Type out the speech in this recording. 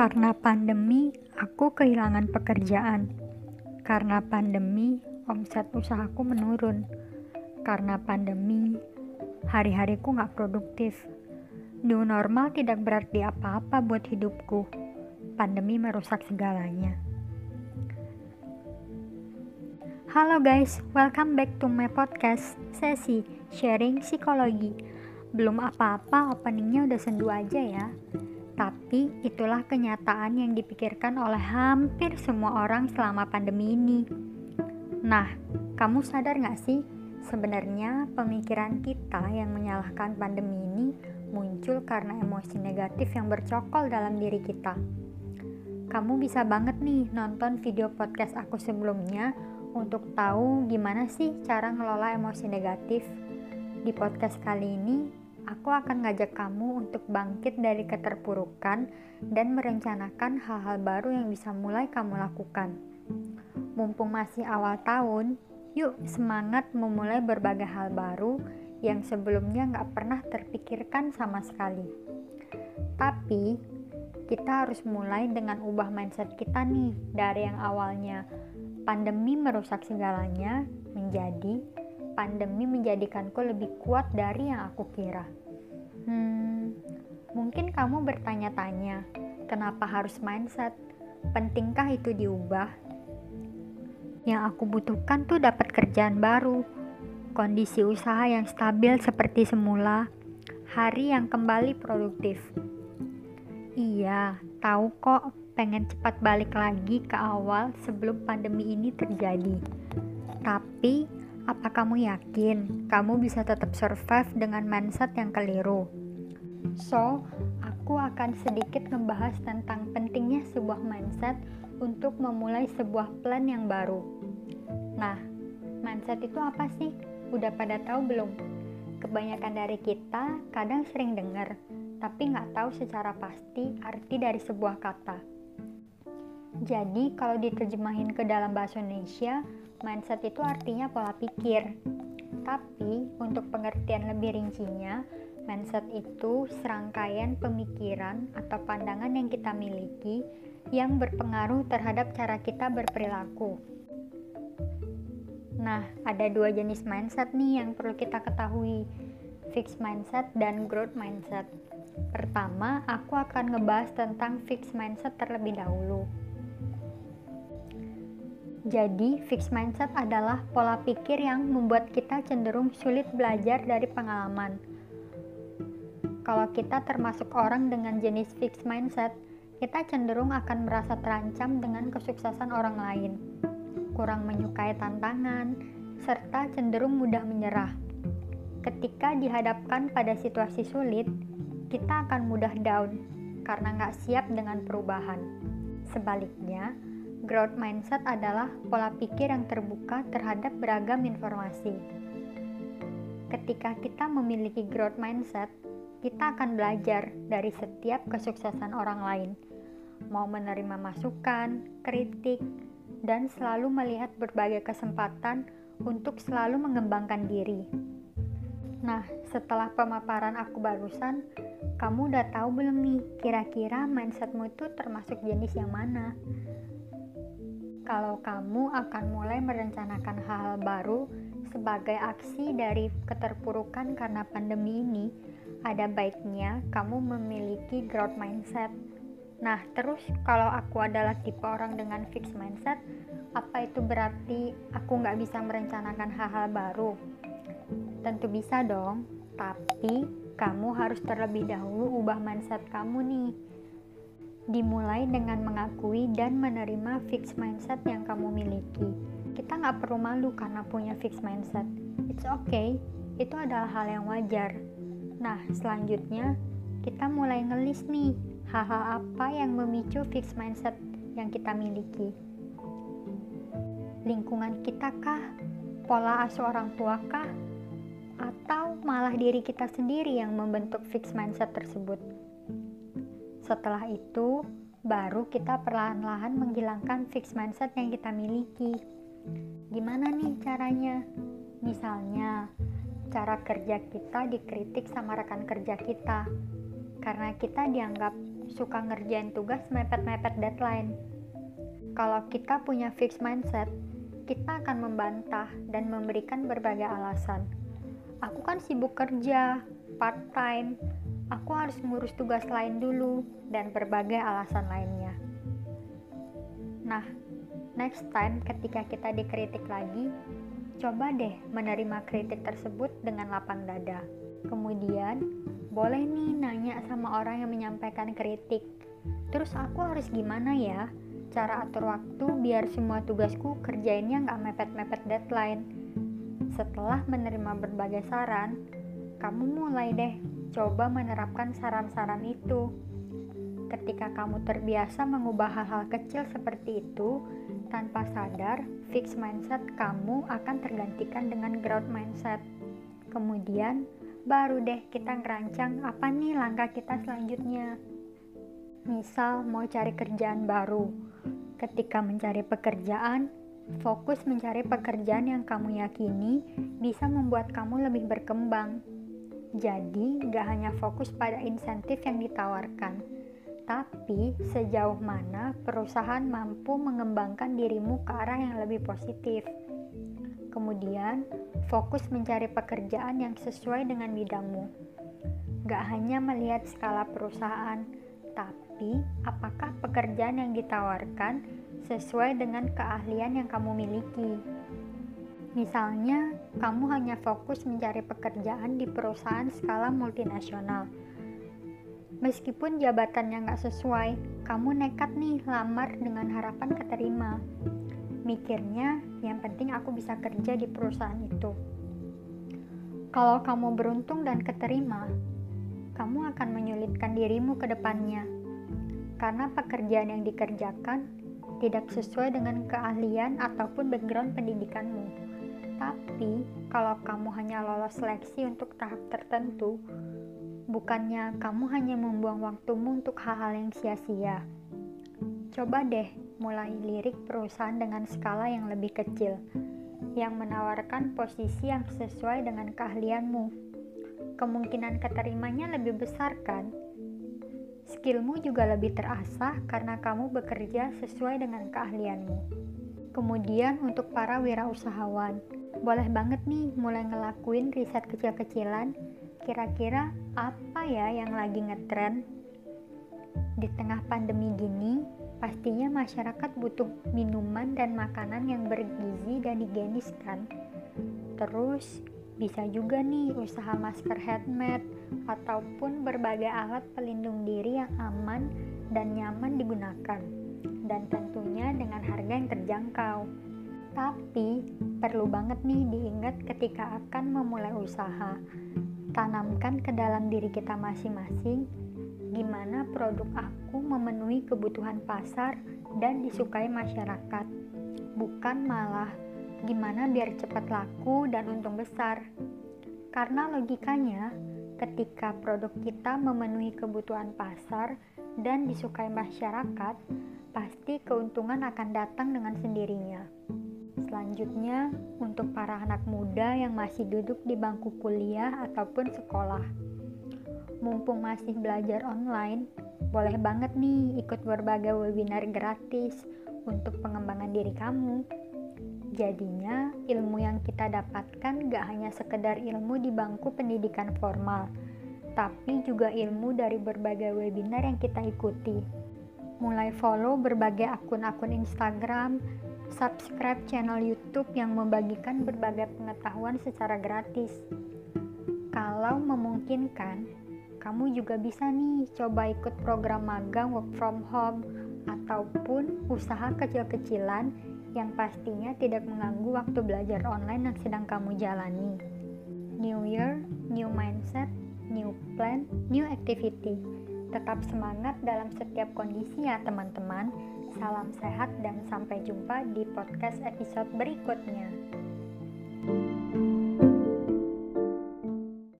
Karena pandemi, aku kehilangan pekerjaan. Karena pandemi, omset usahaku menurun. Karena pandemi, hari-hariku gak produktif. New normal tidak berarti apa-apa buat hidupku. Pandemi merusak segalanya. Halo guys, welcome back to my podcast sesi sharing psikologi. Belum apa-apa, openingnya udah sendu aja ya. Tapi itulah kenyataan yang dipikirkan oleh hampir semua orang selama pandemi ini. Nah, kamu sadar gak sih? Sebenarnya pemikiran kita yang menyalahkan pandemi ini muncul karena emosi negatif yang bercokol dalam diri kita. Kamu bisa banget nih nonton video podcast aku sebelumnya untuk tahu gimana sih cara ngelola emosi negatif. Di podcast kali ini, aku akan ngajak kamu untuk bangkit dari keterpurukan dan merencanakan hal-hal baru yang bisa mulai kamu lakukan. Mumpung masih awal tahun, yuk semangat memulai berbagai hal baru yang sebelumnya nggak pernah terpikirkan sama sekali. Tapi, kita harus mulai dengan ubah mindset kita nih dari yang awalnya pandemi merusak segalanya menjadi pandemi menjadikanku lebih kuat dari yang aku kira. Hmm, mungkin kamu bertanya-tanya, kenapa harus mindset? Pentingkah itu diubah? Yang aku butuhkan tuh dapat kerjaan baru, kondisi usaha yang stabil seperti semula, hari yang kembali produktif. Iya, tahu kok pengen cepat balik lagi ke awal sebelum pandemi ini terjadi. Tapi, apa kamu yakin kamu bisa tetap survive dengan mindset yang keliru? So, aku akan sedikit membahas tentang pentingnya sebuah mindset untuk memulai sebuah plan yang baru. Nah, mindset itu apa sih? Udah pada tahu belum? Kebanyakan dari kita kadang sering dengar, tapi nggak tahu secara pasti arti dari sebuah kata. Jadi, kalau diterjemahin ke dalam bahasa Indonesia, mindset itu artinya pola pikir. Tapi, untuk pengertian lebih rincinya, mindset itu serangkaian pemikiran atau pandangan yang kita miliki yang berpengaruh terhadap cara kita berperilaku. Nah, ada dua jenis mindset nih yang perlu kita ketahui, fixed mindset dan growth mindset. Pertama, aku akan ngebahas tentang fixed mindset terlebih dahulu. Jadi, fixed mindset adalah pola pikir yang membuat kita cenderung sulit belajar dari pengalaman. Kalau kita termasuk orang dengan jenis fixed mindset, kita cenderung akan merasa terancam dengan kesuksesan orang lain, kurang menyukai tantangan, serta cenderung mudah menyerah. Ketika dihadapkan pada situasi sulit, kita akan mudah down karena nggak siap dengan perubahan. Sebaliknya, Growth mindset adalah pola pikir yang terbuka terhadap beragam informasi. Ketika kita memiliki growth mindset, kita akan belajar dari setiap kesuksesan orang lain, mau menerima masukan, kritik, dan selalu melihat berbagai kesempatan untuk selalu mengembangkan diri. Nah, setelah pemaparan aku barusan, kamu udah tahu belum nih kira-kira mindsetmu itu termasuk jenis yang mana? Kalau kamu akan mulai merencanakan hal-hal baru sebagai aksi dari keterpurukan karena pandemi ini, ada baiknya kamu memiliki growth mindset. Nah, terus kalau aku adalah tipe orang dengan fixed mindset, apa itu berarti aku nggak bisa merencanakan hal-hal baru? Tentu bisa dong, tapi kamu harus terlebih dahulu ubah mindset kamu nih dimulai dengan mengakui dan menerima fixed mindset yang kamu miliki. Kita nggak perlu malu karena punya fixed mindset. It's okay, itu adalah hal yang wajar. Nah, selanjutnya kita mulai ngelis nih hal-hal apa yang memicu fixed mindset yang kita miliki. Lingkungan kita kah? Pola asuh orang tua kah? Atau malah diri kita sendiri yang membentuk fixed mindset tersebut? Setelah itu, baru kita perlahan-lahan menghilangkan fixed mindset yang kita miliki. Gimana nih caranya? Misalnya, cara kerja kita dikritik sama rekan kerja kita karena kita dianggap suka ngerjain tugas mepet-mepet deadline. Kalau kita punya fixed mindset, kita akan membantah dan memberikan berbagai alasan. Aku kan sibuk kerja, part-time, aku harus ngurus tugas lain dulu, dan berbagai alasan lainnya. Nah, next time ketika kita dikritik lagi, coba deh menerima kritik tersebut dengan lapang dada. Kemudian, boleh nih nanya sama orang yang menyampaikan kritik. Terus aku harus gimana ya? Cara atur waktu biar semua tugasku kerjainnya nggak mepet-mepet deadline. Setelah menerima berbagai saran, kamu mulai deh coba menerapkan saran-saran itu. Ketika kamu terbiasa mengubah hal-hal kecil seperti itu, tanpa sadar, fixed mindset kamu akan tergantikan dengan growth mindset. Kemudian, baru deh kita ngerancang apa nih langkah kita selanjutnya. Misal mau cari kerjaan baru. Ketika mencari pekerjaan, fokus mencari pekerjaan yang kamu yakini bisa membuat kamu lebih berkembang. Jadi, gak hanya fokus pada insentif yang ditawarkan, tapi sejauh mana perusahaan mampu mengembangkan dirimu ke arah yang lebih positif. Kemudian, fokus mencari pekerjaan yang sesuai dengan bidangmu. Gak hanya melihat skala perusahaan, tapi apakah pekerjaan yang ditawarkan sesuai dengan keahlian yang kamu miliki. Misalnya, kamu hanya fokus mencari pekerjaan di perusahaan skala multinasional. Meskipun jabatannya nggak sesuai, kamu nekat nih lamar dengan harapan keterima mikirnya yang penting aku bisa kerja di perusahaan itu. Kalau kamu beruntung dan keterima, kamu akan menyulitkan dirimu ke depannya. Karena pekerjaan yang dikerjakan tidak sesuai dengan keahlian ataupun background pendidikanmu. Tapi, kalau kamu hanya lolos seleksi untuk tahap tertentu, bukannya kamu hanya membuang waktumu untuk hal-hal yang sia-sia. Coba deh mulai lirik perusahaan dengan skala yang lebih kecil, yang menawarkan posisi yang sesuai dengan keahlianmu. Kemungkinan keterimanya lebih besar kan? Skillmu juga lebih terasah karena kamu bekerja sesuai dengan keahlianmu. Kemudian untuk para wirausahawan, boleh banget nih mulai ngelakuin riset kecil-kecilan kira-kira apa ya yang lagi ngetren di tengah pandemi gini Pastinya masyarakat butuh minuman dan makanan yang bergizi dan higienis kan? Terus bisa juga nih usaha masker handmade ataupun berbagai alat pelindung diri yang aman dan nyaman digunakan dan tentunya dengan harga yang terjangkau. Tapi perlu banget nih diingat ketika akan memulai usaha. Tanamkan ke dalam diri kita masing-masing gimana produk aku memenuhi kebutuhan pasar dan disukai masyarakat, bukan malah gimana biar cepat laku dan untung besar. Karena logikanya, ketika produk kita memenuhi kebutuhan pasar dan disukai masyarakat, pasti keuntungan akan datang dengan sendirinya. Selanjutnya, untuk para anak muda yang masih duduk di bangku kuliah ataupun sekolah mumpung masih belajar online, boleh banget nih ikut berbagai webinar gratis untuk pengembangan diri kamu. Jadinya, ilmu yang kita dapatkan gak hanya sekedar ilmu di bangku pendidikan formal, tapi juga ilmu dari berbagai webinar yang kita ikuti. Mulai follow berbagai akun-akun Instagram, subscribe channel YouTube yang membagikan berbagai pengetahuan secara gratis. Kalau memungkinkan, kamu juga bisa nih coba ikut program magang work from home ataupun usaha kecil-kecilan yang pastinya tidak mengganggu waktu belajar online yang sedang kamu jalani. New Year, new mindset, new plan, new activity. Tetap semangat dalam setiap kondisi ya teman-teman. Salam sehat dan sampai jumpa di podcast episode berikutnya.